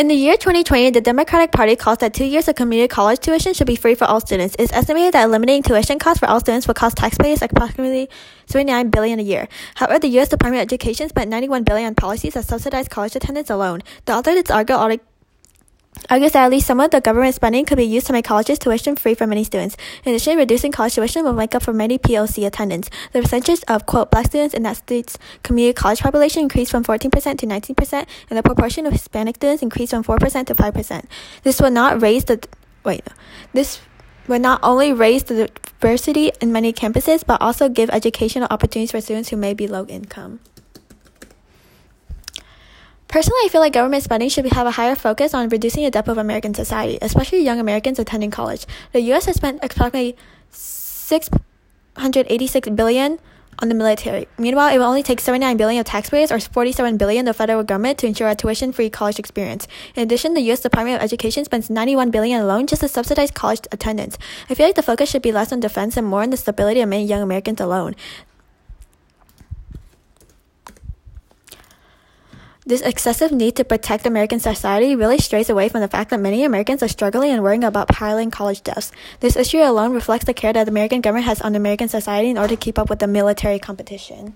In the year 2020, the Democratic Party calls that two years of community college tuition should be free for all students. It's estimated that eliminating tuition costs for all students will cost taxpayers approximately 79 billion a year. However, the U.S. Department of Education spent 91 billion on policies that subsidize college attendance alone. The authors argue argues that at least some of the government spending could be used to make colleges tuition free for many students. In addition, reducing college tuition will make up for many POC attendance. The percentage of, quote, black students in that state's community college population increased from 14% to 19%, and the proportion of Hispanic students increased from 4% to 5%. This will not raise the, wait, this will not only raise the diversity in many campuses, but also give educational opportunities for students who may be low income. Personally, I feel like government spending should have a higher focus on reducing the debt of American society, especially young Americans attending college. The U.S. has spent approximately 686 billion on the military. Meanwhile, it will only take 79 billion of taxpayers or 47 billion of the federal government to ensure a tuition-free college experience. In addition, the U.S. Department of Education spends 91 billion alone just to subsidize college attendance. I feel like the focus should be less on defense and more on the stability of many young Americans alone. This excessive need to protect American society really strays away from the fact that many Americans are struggling and worrying about piling college debts. This issue alone reflects the care that the American government has on American society in order to keep up with the military competition.